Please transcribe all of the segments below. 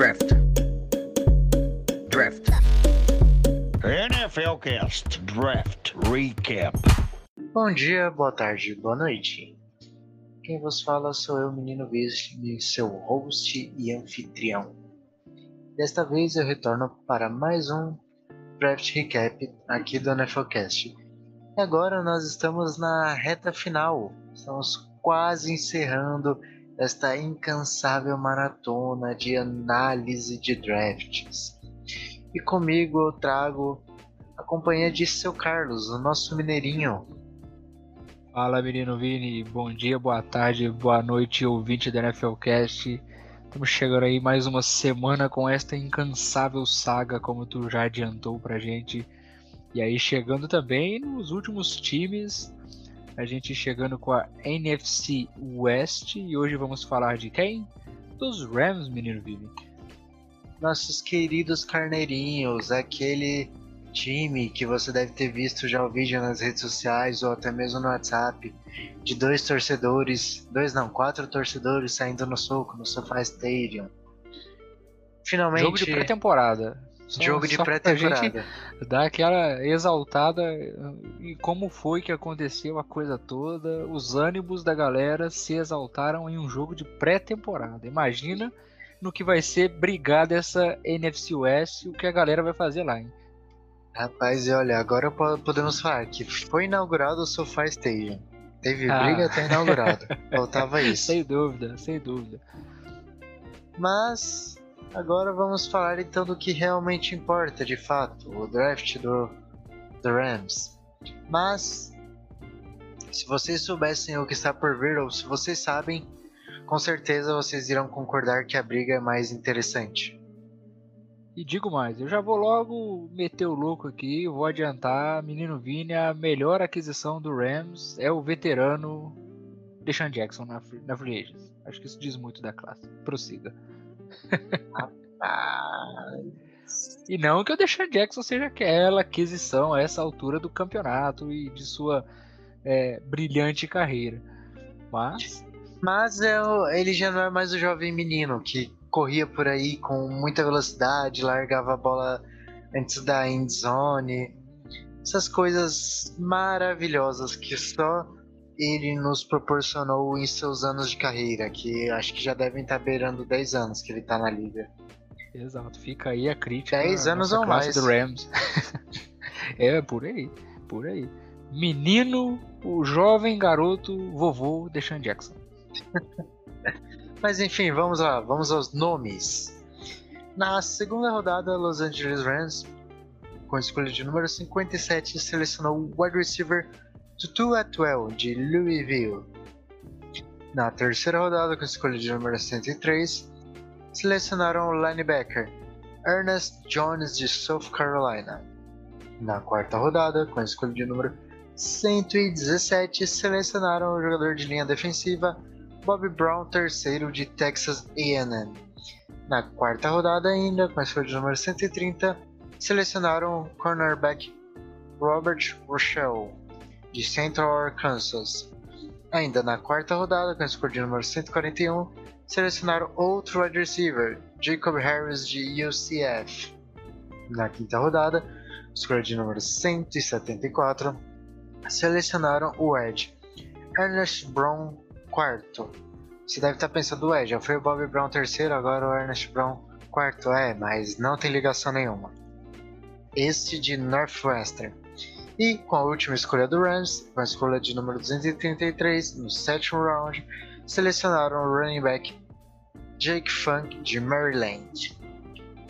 Draft. Draft. NFL Cast Draft Recap. Bom dia, boa tarde, boa noite. Quem vos fala sou eu, Menino Visme, seu host e anfitrião. Desta vez eu retorno para mais um Draft Recap aqui do NFLcast. E agora nós estamos na reta final, estamos quase encerrando esta incansável maratona de análise de drafts. E comigo eu trago a companhia de seu Carlos, o nosso mineirinho. Fala menino Vini, bom dia, boa tarde, boa noite, ouvinte da NFLcast. Estamos chegando aí mais uma semana com esta incansável saga, como tu já adiantou pra gente. E aí chegando também nos últimos times, a gente chegando com a NFC West e hoje vamos falar de quem? Dos Rams, menino Vini. Nossos queridos carneirinhos, aquele time que você deve ter visto já o vídeo nas redes sociais ou até mesmo no WhatsApp de dois torcedores, dois não, quatro torcedores saindo no soco no SoFi Stadium. Finalmente. Jogo de pré-temporada. Jogo de pré-temporada. Dar aquela exaltada e como foi que aconteceu a coisa toda. Os ânimos da galera se exaltaram em um jogo de pré-temporada. Imagina no que vai ser brigar dessa NFC West, o que a galera vai fazer lá, hein? Rapaz, e olha, agora podemos falar que foi inaugurado o SoFi Stadium. Teve ah. briga até inaugurado. Faltava isso. sem dúvida, sem dúvida. Mas agora vamos falar então do que realmente importa de fato, o draft do, do Rams. Mas se vocês soubessem o que está por vir, ou se vocês sabem, com certeza vocês irão concordar que a briga é mais interessante. E digo mais, eu já vou logo meter o louco aqui, vou adiantar, menino Vini, a melhor aquisição do Rams é o veterano Deshaun Jackson na, na Free Agents. Acho que isso diz muito da classe. Prossiga. E não que o Deshaun Jackson seja aquela aquisição a essa altura do campeonato e de sua é, brilhante carreira. Mas. Mas é, ele já não é mais o jovem menino que corria por aí com muita velocidade, largava a bola antes da end zone. Essas coisas maravilhosas que só ele nos proporcionou em seus anos de carreira, que acho que já devem estar beirando 10 anos que ele está na liga. Exato, fica aí a crítica. 10 anos ou mais. do Rams. é, por aí, por aí. Menino, o jovem garoto vovô de Sean Jackson. Mas enfim, vamos lá, vamos aos nomes. Na segunda rodada, Los Angeles Rams, com escolha de número 57, selecionou o wide receiver Tutu Atwell, de Louisville. Na terceira rodada, com a escolha de número 103, selecionaram o linebacker Ernest Jones, de South Carolina. Na quarta rodada, com a escolha de número 117, selecionaram o jogador de linha defensiva Bob Brown, terceiro de Texas A&M. Na quarta rodada ainda, com a escolha de número 130, selecionaram o cornerback Robert Rochelle, de Central Arkansas. Ainda na quarta rodada, com a escolha de número 141, selecionaram outro wide receiver, Jacob Harris, de UCF. Na quinta rodada, escolha de número 174, selecionaram o Edge, Ernest Brown quarto. Você deve estar pensando, ué, já foi o Bob Brown terceiro, agora o Ernest Brown quarto. É, mas não tem ligação nenhuma. Este de Northwestern. E com a última escolha do Rams, com a escolha de número 233, no sétimo round, selecionaram o running back Jake Funk de Maryland.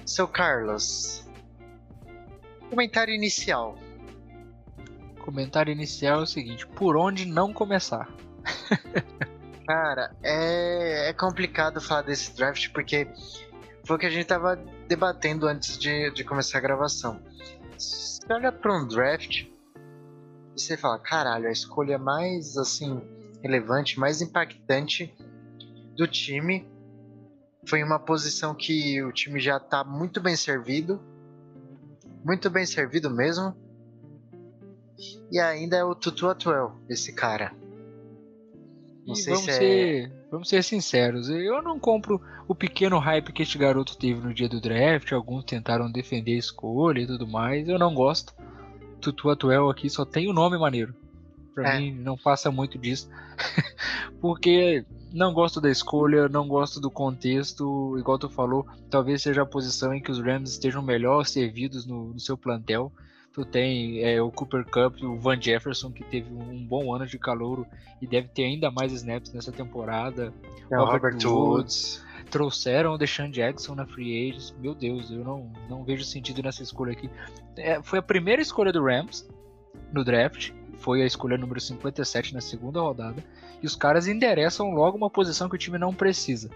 Seu Carlos. Comentário inicial. Comentário inicial é o seguinte: por onde não começar? Cara, é, é complicado falar desse draft porque foi o que a gente tava debatendo antes de, de começar a gravação. Você olha para um draft e você fala, caralho, a escolha mais assim relevante, mais impactante do time foi uma posição que o time já tá muito bem servido, muito bem servido mesmo. E ainda é o Tutu Atuel, esse cara. Não e sei vamos se é ser. Vamos ser sinceros, eu não compro o pequeno hype que este garoto teve no dia do draft. Alguns tentaram defender a escolha e tudo mais. Eu não gosto. Tutu Atuel aqui só tem o nome maneiro. Pra É. mim, não passa muito disso. Porque não gosto da escolha, não gosto do contexto. Igual tu falou, talvez seja a posição em que os Rams estejam melhor servidos no, no seu plantel. Tu tem é, o Cooper Cup, o Van Jefferson, que teve um bom ano de calouro e deve ter ainda mais snaps nessa temporada. É o Robert Robert Woods. Trouxeram o Deshaun Jackson na Free Agents. Meu Deus, eu não, não vejo sentido nessa escolha aqui. É, foi a primeira escolha do Rams no draft. Foi a escolha número 57 na segunda rodada. E os caras endereçam logo uma posição que o time não precisa.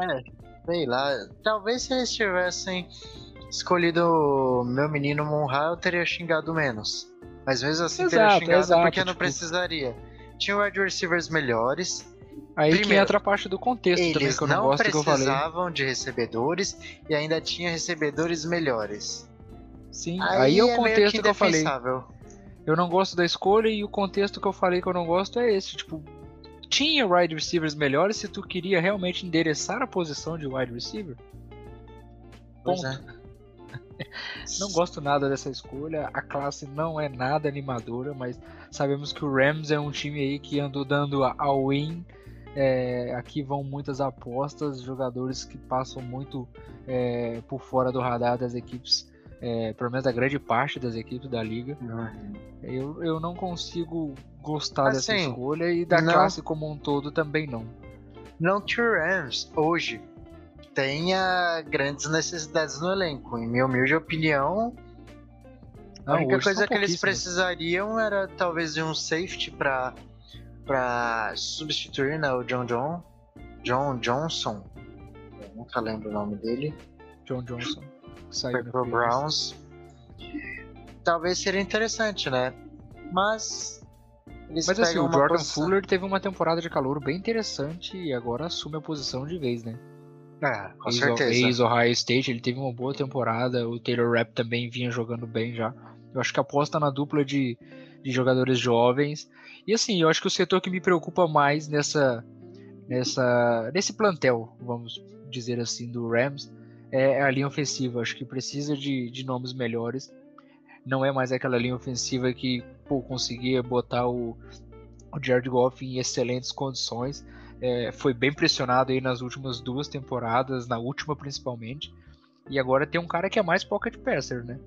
É, sei lá. Talvez se eles tivessem escolhido meu menino Monra, eu teria xingado menos. Mas mesmo assim teria Exato, xingado exato, porque não tipo- precisaria. Tinha wide receivers melhores. Aí que Primeiro, entra a parte do contexto também, Eles que eu não, não gosto que eu falei. precisavam de recebedores e ainda tinha recebedores melhores. Sim, aí, é o meio contexto que, eu falei. Eu não gosto da escolha e o contexto que eu falei que eu não gosto é esse. Tipo, tinha wide receivers melhores se tu queria realmente endereçar a posição de wide receiver. Pois Ponto. é. Não gosto nada dessa escolha. A classe não é nada animadora, mas sabemos que o Rams é um time aí que andou dando a all-in. É, aqui vão muitas apostas, jogadores que passam muito é, por fora do radar das equipes, é, pelo menos da grande parte das equipes da liga. Eu, eu não consigo gostar dessa Assim, escolha e da não- classe como um todo também não. Não que o Rams hoje tenha grandes necessidades no elenco. Em minha humilde opinião, a Não, única hoje coisa que eles precisariam era talvez de um safety para para substituir né, o John John John Johnson. Eu nunca lembro o nome dele. John Johnson saiu pro. Browns. Talvez seria interessante, né? Mas eles Mas assim, o Jordan posição- Fuller teve uma temporada de calor bem interessante e agora assume a posição de vez, né? É, com Ex- certeza. Ex-Ohio State, ele teve uma boa temporada. O Taylor Rapp também vinha jogando bem já. Eu acho que aposta na dupla de, de jogadores jovens. E assim, eu acho que o setor que me preocupa mais nessa, nessa, nesse plantel, vamos dizer assim, do Rams, é a linha ofensiva. Acho que precisa de, de nomes melhores. Não é mais aquela linha ofensiva que pô, conseguia botar o, o Jared Goff em excelentes condições. É, foi bem pressionado aí nas últimas duas temporadas, na última principalmente. E agora tem um cara que é mais pocket passer, né?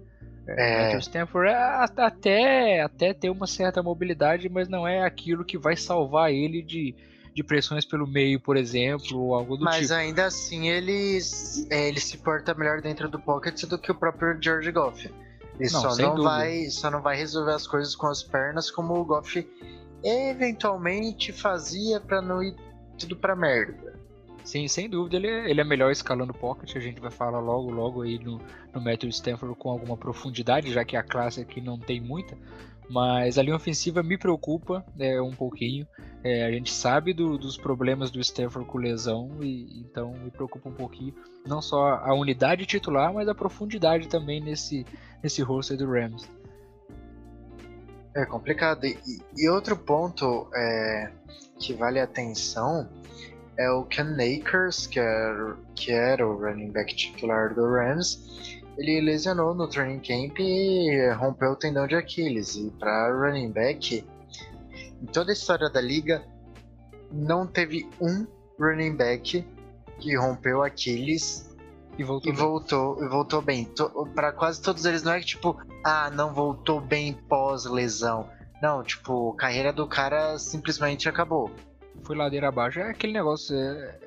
É. Matthew Stafford é até, até ter uma certa mobilidade, mas não é aquilo que vai salvar ele de, de pressões pelo meio, por exemplo, ou algo do Mas tipo. ainda assim ele, é, ele se porta melhor dentro do pocket do que o próprio George Goff. Ele Não, só, não dúvida. vai, só não vai resolver as coisas com as pernas como o Goff eventualmente fazia pra não ir tudo pra merda. Sim, sem dúvida, ele é, ele é melhor escalando pocket. A gente vai falar logo, logo aí no, no Matthew Stafford com alguma profundidade, já que a classe aqui não tem muita. Mas a linha ofensiva me preocupa é, um pouquinho. É, a gente sabe do- dos problemas do Stafford com lesão, e então me preocupa um pouquinho. Não só a unidade titular, mas a profundidade também nesse, nesse roster do Rams. É complicado. E, e outro ponto é, que vale atenção é o Ken Akers, que era, que era o running back titular do Rams. Ele lesionou no training camp e rompeu o tendão de Aquiles. E para running back, em toda a história da liga, não teve um running back que rompeu Aquiles E voltou. e bem. voltou, e voltou bem. Para quase todos eles não é que tipo, ah, não voltou bem pós lesão. Não, tipo, a carreira do cara simplesmente acabou. Foi ladeira abaixo. É aquele negócio, é,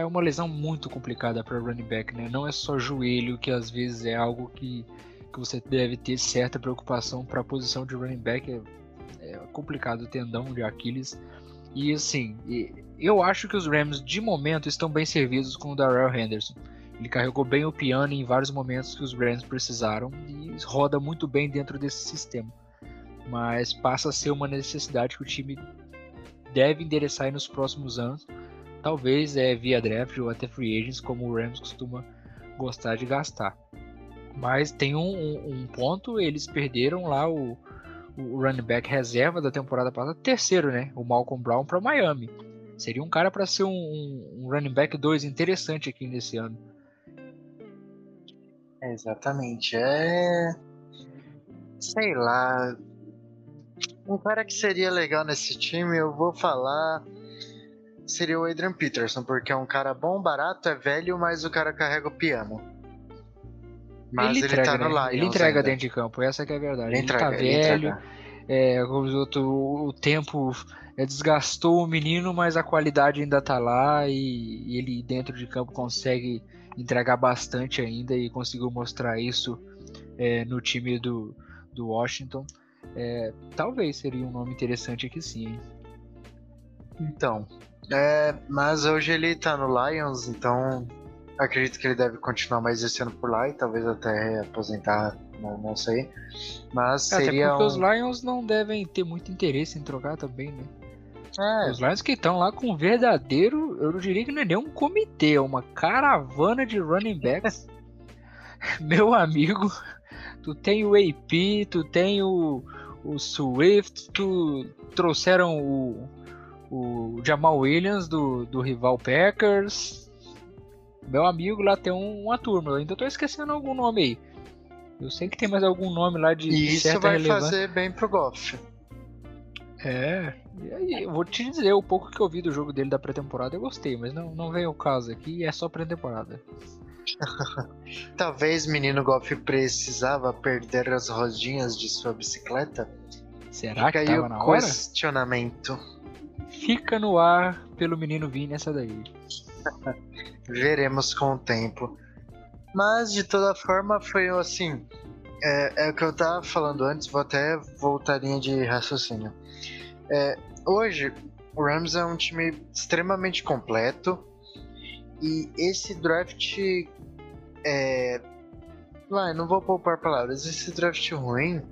é uma lesão muito complicada para running back, né? Não é só joelho, que às vezes é algo que, que você deve ter certa preocupação para a posição de running back. É, é complicado o tendão de Aquiles. E assim, eu acho que os Rams de momento estão bem servidos com o Darrell Henderson. Ele carregou bem o piano em vários momentos que os Rams precisaram e roda muito bem dentro desse sistema. Mas passa a ser uma necessidade que o time deve endereçar nos próximos anos. Talvez é via draft ou até free agents, como o Rams costuma gostar de gastar. Mas tem um, um- um ponto, eles perderam lá o, o running back reserva da temporada passada, terceiro, né? O Malcolm Brown para Miami. Seria um cara para ser um, um, running back 2 interessante aqui nesse ano. Exatamente. É. Sei lá. Um cara que seria legal nesse time, eu vou falar. Seria o Adrian Peterson, porque é um cara bom, barato, é velho, mas o cara carrega o piano. Mas ele, ele entrega, tá no né? Lions Ele entrega ainda. dentro de campo, essa que é a verdade. Ele, ele tá entrega, tá velho, é, o tempo é, desgastou o menino, mas a qualidade ainda tá lá e, e, ele dentro de campo consegue entregar bastante ainda e conseguiu mostrar isso é, no time do, do Washington. É, talvez seria um nome interessante aqui sim. Hein? Então, é, mas hoje ele tá no Lions, então acredito que ele deve continuar mais esse ano por lá e talvez até aposentar, não, não sei. Mas é, seria. Até porque um... os Lions não devem ter muito interesse em trocar também, né? É. Os Lions que estão lá com um verdadeiro, eu não diria que não é nem um comitê, é uma caravana de running backs. Meu amigo, tu tem o AP, tu tem o, o Swift, tu trouxeram o, o Jamal Williams do, do rival Packers. Meu amigo lá tem um, uma turma, eu ainda tô esquecendo algum nome aí. Eu sei que tem mais algum nome lá de, e isso vai relevância. fazer bem pro Goff. É, e aí, eu vou te dizer, o pouco que eu vi do jogo dele da pré-temporada eu gostei, mas não, não vem o caso aqui, é só pré-temporada. Talvez menino Goff precisava perder as rodinhas de sua bicicleta. Será Fica que tava na hora? questionamento. Fica no ar pelo menino Vini essa daí. Veremos com o tempo. Mas de toda forma foi assim. É, é, o que eu tava falando antes, vou até voltar linha de raciocínio. É, hoje, o Rams é um time extremamente completo. E esse draft. É, vai, não vou poupar palavras. Esse draft ruim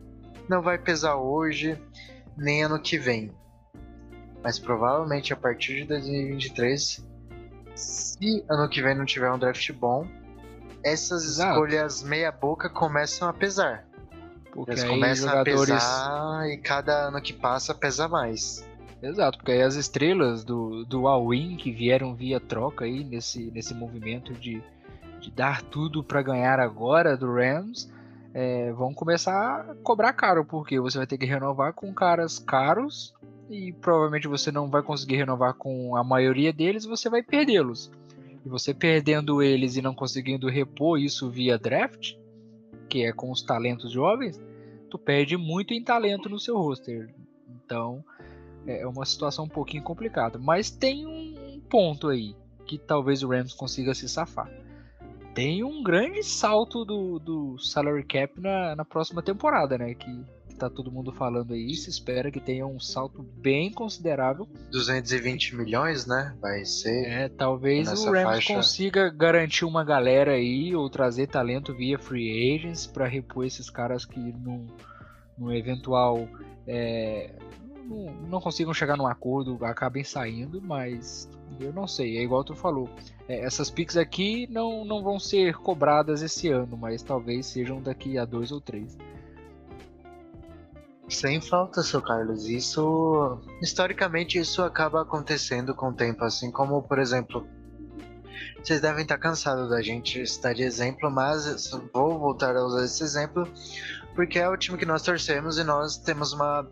não vai pesar hoje, nem ano que vem. Mas provavelmente a partir de 2023, se ano que vem não tiver um draft bom, essas Exato. escolhas meia-boca começam a pesar. Porque Eles começam jogadores... a pesar e cada ano que passa pesa mais. Exato, porque aí as estrelas do, do All-In que vieram via troca aí nesse, nesse movimento de, de dar tudo para ganhar agora do Rams é, vão começar a cobrar caro, porque você vai ter que renovar com caras caros e provavelmente você não vai conseguir renovar com a maioria deles, você vai perdê-los. E você perdendo eles e não conseguindo repor isso via draft, que é com os talentos jovens, tu perde muito em talento no seu roster. Então é uma situação um pouquinho complicada. Mas tem um ponto aí que talvez o Rams consiga se safar. Tem um grande salto do, do salary cap na, na próxima temporada, né? Que tá todo mundo falando aí, se espera que tenha um salto bem considerável. 220 milhões, né? Vai ser. É, talvez o Rams faixa... consiga garantir uma galera aí ou trazer talento via free agents para repor esses caras que num, num eventual é, não, não, consigam chegar num acordo, acabem saindo, mas eu não sei, é igual tu falou. É, essas picks aqui não, não vão ser cobradas esse ano, mas talvez sejam daqui a dois ou três. Sem falta, seu Carlos. Isso, historicamente, isso acaba acontecendo com o tempo, assim como, por exemplo, vocês devem estar cansados da gente estar de exemplo, mas vou voltar a usar esse exemplo porque é o time que nós torcemos e nós temos uma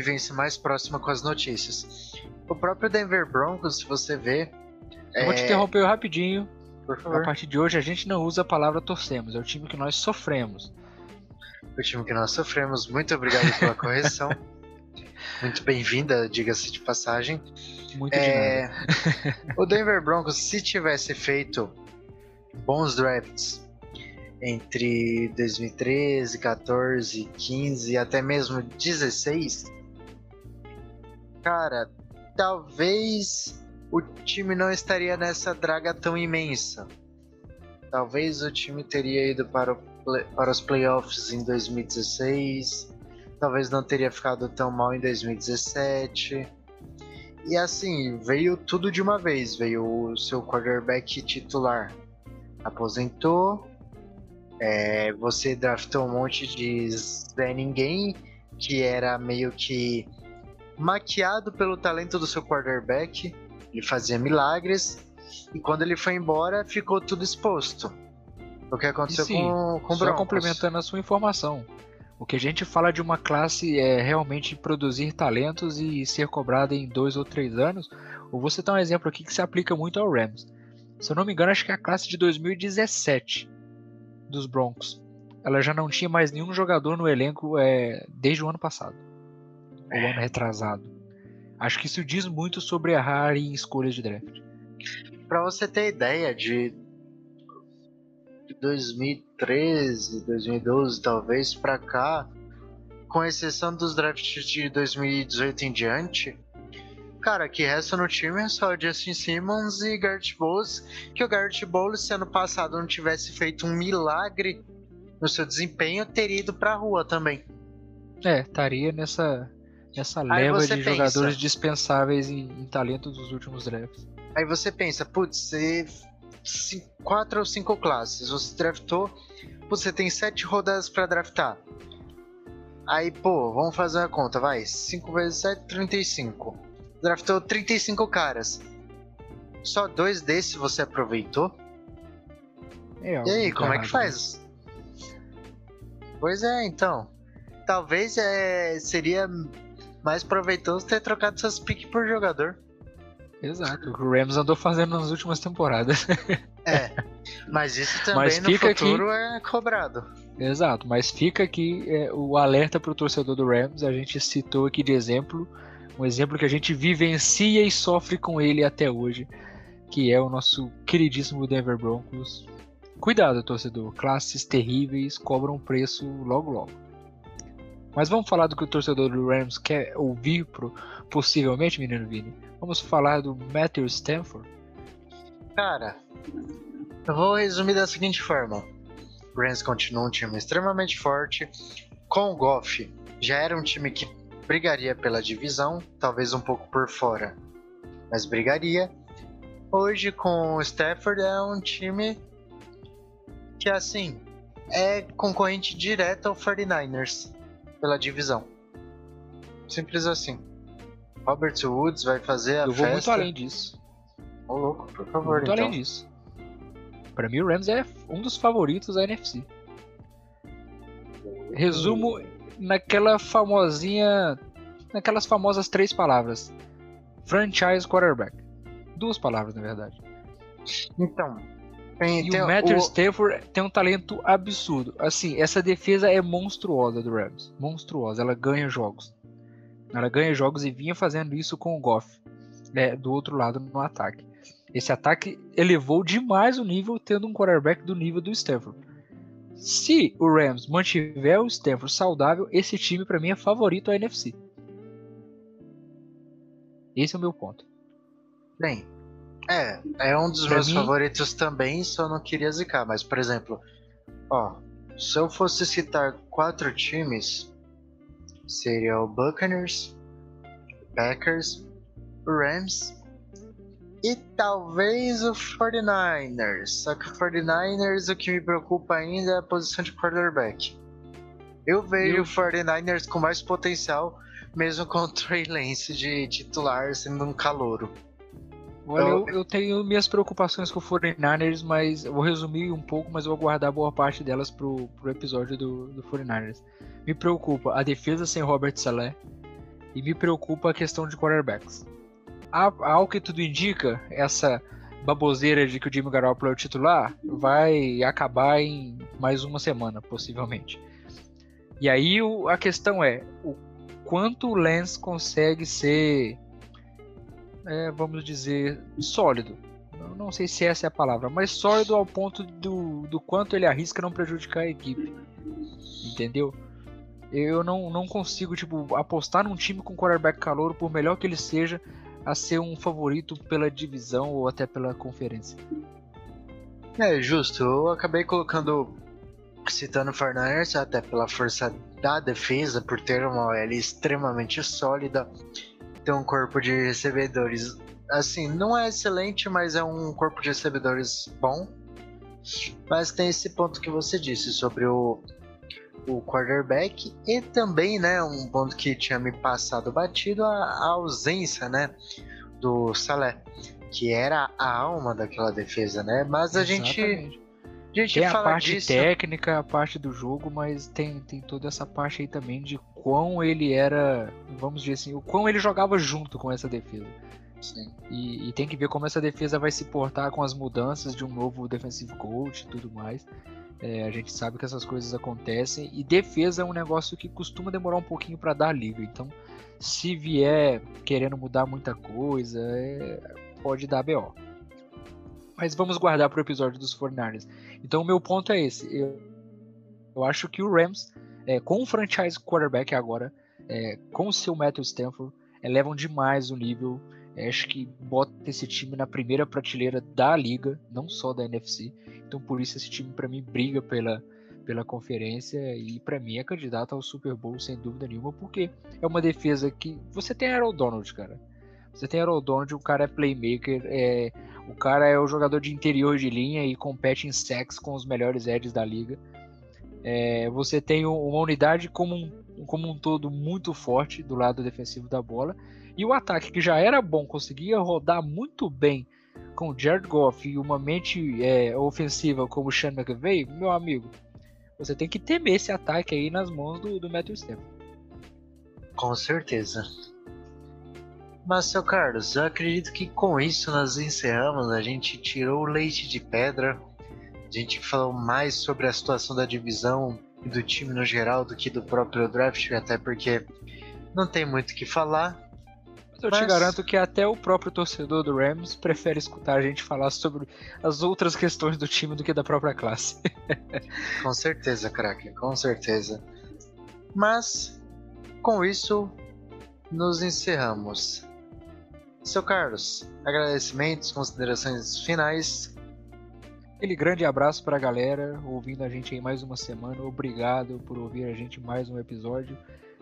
vivência mais próxima com as notícias. O próprio Denver Broncos, se você vê. Eu é... Vou te é, interromper rapidinho. Por favor. A partir de hoje a gente não usa a palavra torcemos, é o time que nós sofremos o time que nós sofremos. Muito obrigado pela correção. Muito bem-vinda, diga-se de passagem. Muito é... O Denver Broncos, se tivesse feito bons drafts entre 2013, 14, 15 e até mesmo 16, cara, talvez o time não estaria nessa draga tão imensa. Talvez o time teria ido para o para os playoffs em 2016, talvez não teria ficado tão mal em 2017. E assim, veio tudo de uma vez. Veio o seu quarterback titular, aposentou, é, você draftou um monte de Zé Ninguém que era meio que maquiado pelo talento do seu quarterback. Ele fazia milagres. E quando ele foi embora, ficou tudo exposto. O que aconteceu E sim, com, com o Só Broncos. complementando a sua informação. O que a gente fala de uma classe é realmente produzir talentos e ser cobrada em dois ou três anos. Eu vou citar um exemplo aqui que se aplica muito ao Rams. Se eu não me engano, acho que é a classe de 2017 dos Broncos. Ela já não tinha mais nenhum jogador no elenco é, desde o ano passado. Ou ano retrasado. Acho que isso diz muito sobre errar em escolhas de draft. Pra você ter ideia de de 2013, 2012 talvez pra cá, com exceção dos drafts de 2018 em diante, cara, que resta no time é só Justin Simmons e Garrett Bowles, que o Garrett Bowles se ano passado não tivesse feito um milagre no seu desempenho, teria ido pra rua também. É, estaria nessa, nessa Aí leva de pensa. jogadores dispensáveis em, em talento dos últimos drafts. Aí você pensa, putz, você quatro ou cinco classes, você draftou, putz, você tem sete rodadas pra draftar. Aí, pô, vamos fazer a conta, vai. 5 vezes 7, 35. Draftou 35 caras. Só dois desses você aproveitou? É, E aí, como é que errado, faz? Pois é, então. Talvez é, seria mais proveitoso ter trocado seus piques por jogador. Exato, o que o Rams andou fazendo nas últimas temporadas. É. Mas isso também Mas no fica aqui- futuro é cobrado. Exato, mas fica aqui é, o alerta para o torcedor do Rams. A gente citou aqui de exemplo, um exemplo que a gente vivencia e sofre com ele até hoje, que é o nosso queridíssimo Denver Broncos. Cuidado, torcedor, classes terríveis cobram preço logo logo. Mas vamos falar do que o torcedor do Rams quer ouvir pro, possivelmente, menino Vini. Vamos falar do Matthew Stanford. Cara, eu vou resumir da seguinte forma: o Rams continua um time extremamente forte. Com o Goff, já era um time que brigaria pela divisão, talvez um pouco por fora, mas brigaria. Hoje, com o Stafford, é um time que, assim, é concorrente direto ao 49ers pela divisão. Simples assim. Robert Woods vai fazer a Eu vou festa. muito além disso. Ô, louco, por favor, Muito então. além disso. Pra mim, o Rams é um dos favoritos da NFC. Resumo naquela famosinha. Naquelas famosas três palavras: franchise quarterback. Duas palavras, na verdade. Então, tem, E tem o Matthew o- Stafford tem um talento absurdo. Assim, essa defesa é monstruosa do Rams. Monstruosa. Ela ganha jogos. Ela ganha jogos e vinha fazendo isso com o Goff. né, do outro lado no ataque. Esse ataque elevou demais o nível, tendo um quarterback do nível do Stafford. Se o Rams mantiver o Stafford saudável, esse time para mim é favorito à NFC. Esse é o meu ponto. Bem, é, é um dos Pra meus mim- favoritos também, só não queria zicar. Mas, por exemplo, ó, se eu fosse citar quatro times, seria o Buccaneers, Packers, Rams e talvez o 49ers. Só que o 49ers, o que me preocupa ainda é a posição de quarterback. Eu vejo o 49ers com mais potencial, mesmo com o Trey Lance de titular sendo um calouro. Olha, Eu- eu, eu tenho minhas preocupações com o 49ers, mas eu vou resumir um pouco, mas eu vou guardar boa parte delas pro, pro episódio do, do 49ers. Me preocupa a defesa sem Robert Saleh e me preocupa a questão de quarterbacks. A- Ao que tudo indica, essa baboseira de que o Jimmy Garoppolo é o titular vai acabar em mais uma semana, possivelmente. E aí o- a questão é o quanto o Lance consegue ser é, vamos dizer, sólido. Eu não sei se essa é a palavra, mas sólido ao ponto do, do quanto ele arrisca não prejudicar a equipe. Entendeu? Eu não, não consigo, tipo, apostar num time com quarterback calouro, por melhor que ele seja, a ser um favorito pela divisão ou até pela conferência. É, justo. Eu acabei colocando, citando o Fernandes, até pela força da defesa, por ter uma OL extremamente sólida, ter um corpo de recebedores. Assim, não é excelente, mas é um corpo de recebedores bom. Mas tem esse ponto que você disse sobre o, o quarterback e também, né, um ponto que tinha me passado batido, a, a ausência, né, do Salé, que era a alma daquela defesa, né? Mas a gente, Exatamente. a gente Tem a parte disso. técnica, a parte do jogo, mas tem, tem toda essa parte aí também de quão ele era, vamos dizer assim, o quão ele jogava junto com essa defesa. Sim. E, e tem que ver como essa defesa vai se portar com as mudanças de um novo defensive coach e tudo mais. É, a gente sabe que essas coisas acontecem e defesa é um negócio que costuma demorar um pouquinho para dar liga. Então, se vier querendo mudar muita coisa, é, pode dar BO. Mas vamos guardar para o episódio dos 49ers. Então, o meu ponto é esse. Eu, eu acho que o Rams, é, com o franchise quarterback agora, é, com o seu Matthew Stanford, elevam demais o nível. É, acho que bota esse time na primeira prateleira da liga, não só da NFC. Então, por isso, esse time, para mim, briga pela, pela conferência e, para mim, é candidato ao Super Bowl, sem dúvida nenhuma, porque é uma defesa que. Você tem Aaron Donald, cara. Você tem Aaron Donald, o cara é playmaker, é, o cara é o jogador de interior de linha e compete em sacks com os melhores edges da liga. É, você tem uma unidade como um, como um todo muito forte do lado defensivo da bola. E o ataque, que já era bom, conseguia rodar muito bem com o Jared Goff e uma mente é, ofensiva como o Sean McVay, meu amigo, você tem que temer esse ataque aí nas mãos do, do Matthew Stafford. Com certeza. Mas, seu Carlos, eu acredito que com isso nós encerramos. A gente tirou o leite de pedra. A gente falou mais sobre a situação da divisão e do time no geral do que do próprio draft, até porque não tem muito o que falar. Mas eu Mas- te garanto que até o próprio torcedor do Rams prefere escutar a gente falar sobre as outras questões do time do que da própria classe. Com certeza, craque, com certeza. Mas, com isso, nos encerramos. Seu Carlos, agradecimentos, considerações finais. Aquele grande abraço pra galera ouvindo a gente aí mais uma semana. Obrigado por ouvir a gente mais um episódio.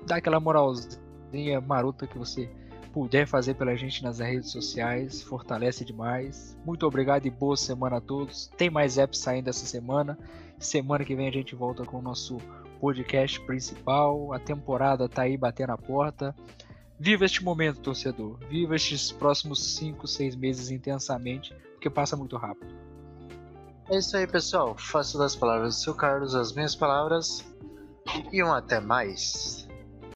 Dá aquela moralzinha marota que você puder fazer pela gente nas redes sociais. Fortalece demais. Muito obrigado e boa semana a todos. Tem mais apps saindo essa semana. Semana que vem a gente volta com o nosso podcast principal. A temporada tá aí batendo a porta. Viva este momento, torcedor. Viva estes próximos 5, 6 meses intensamente, porque passa muito rápido. É isso aí, pessoal. Faço das palavras do seu Carlos as minhas palavras. E um até mais.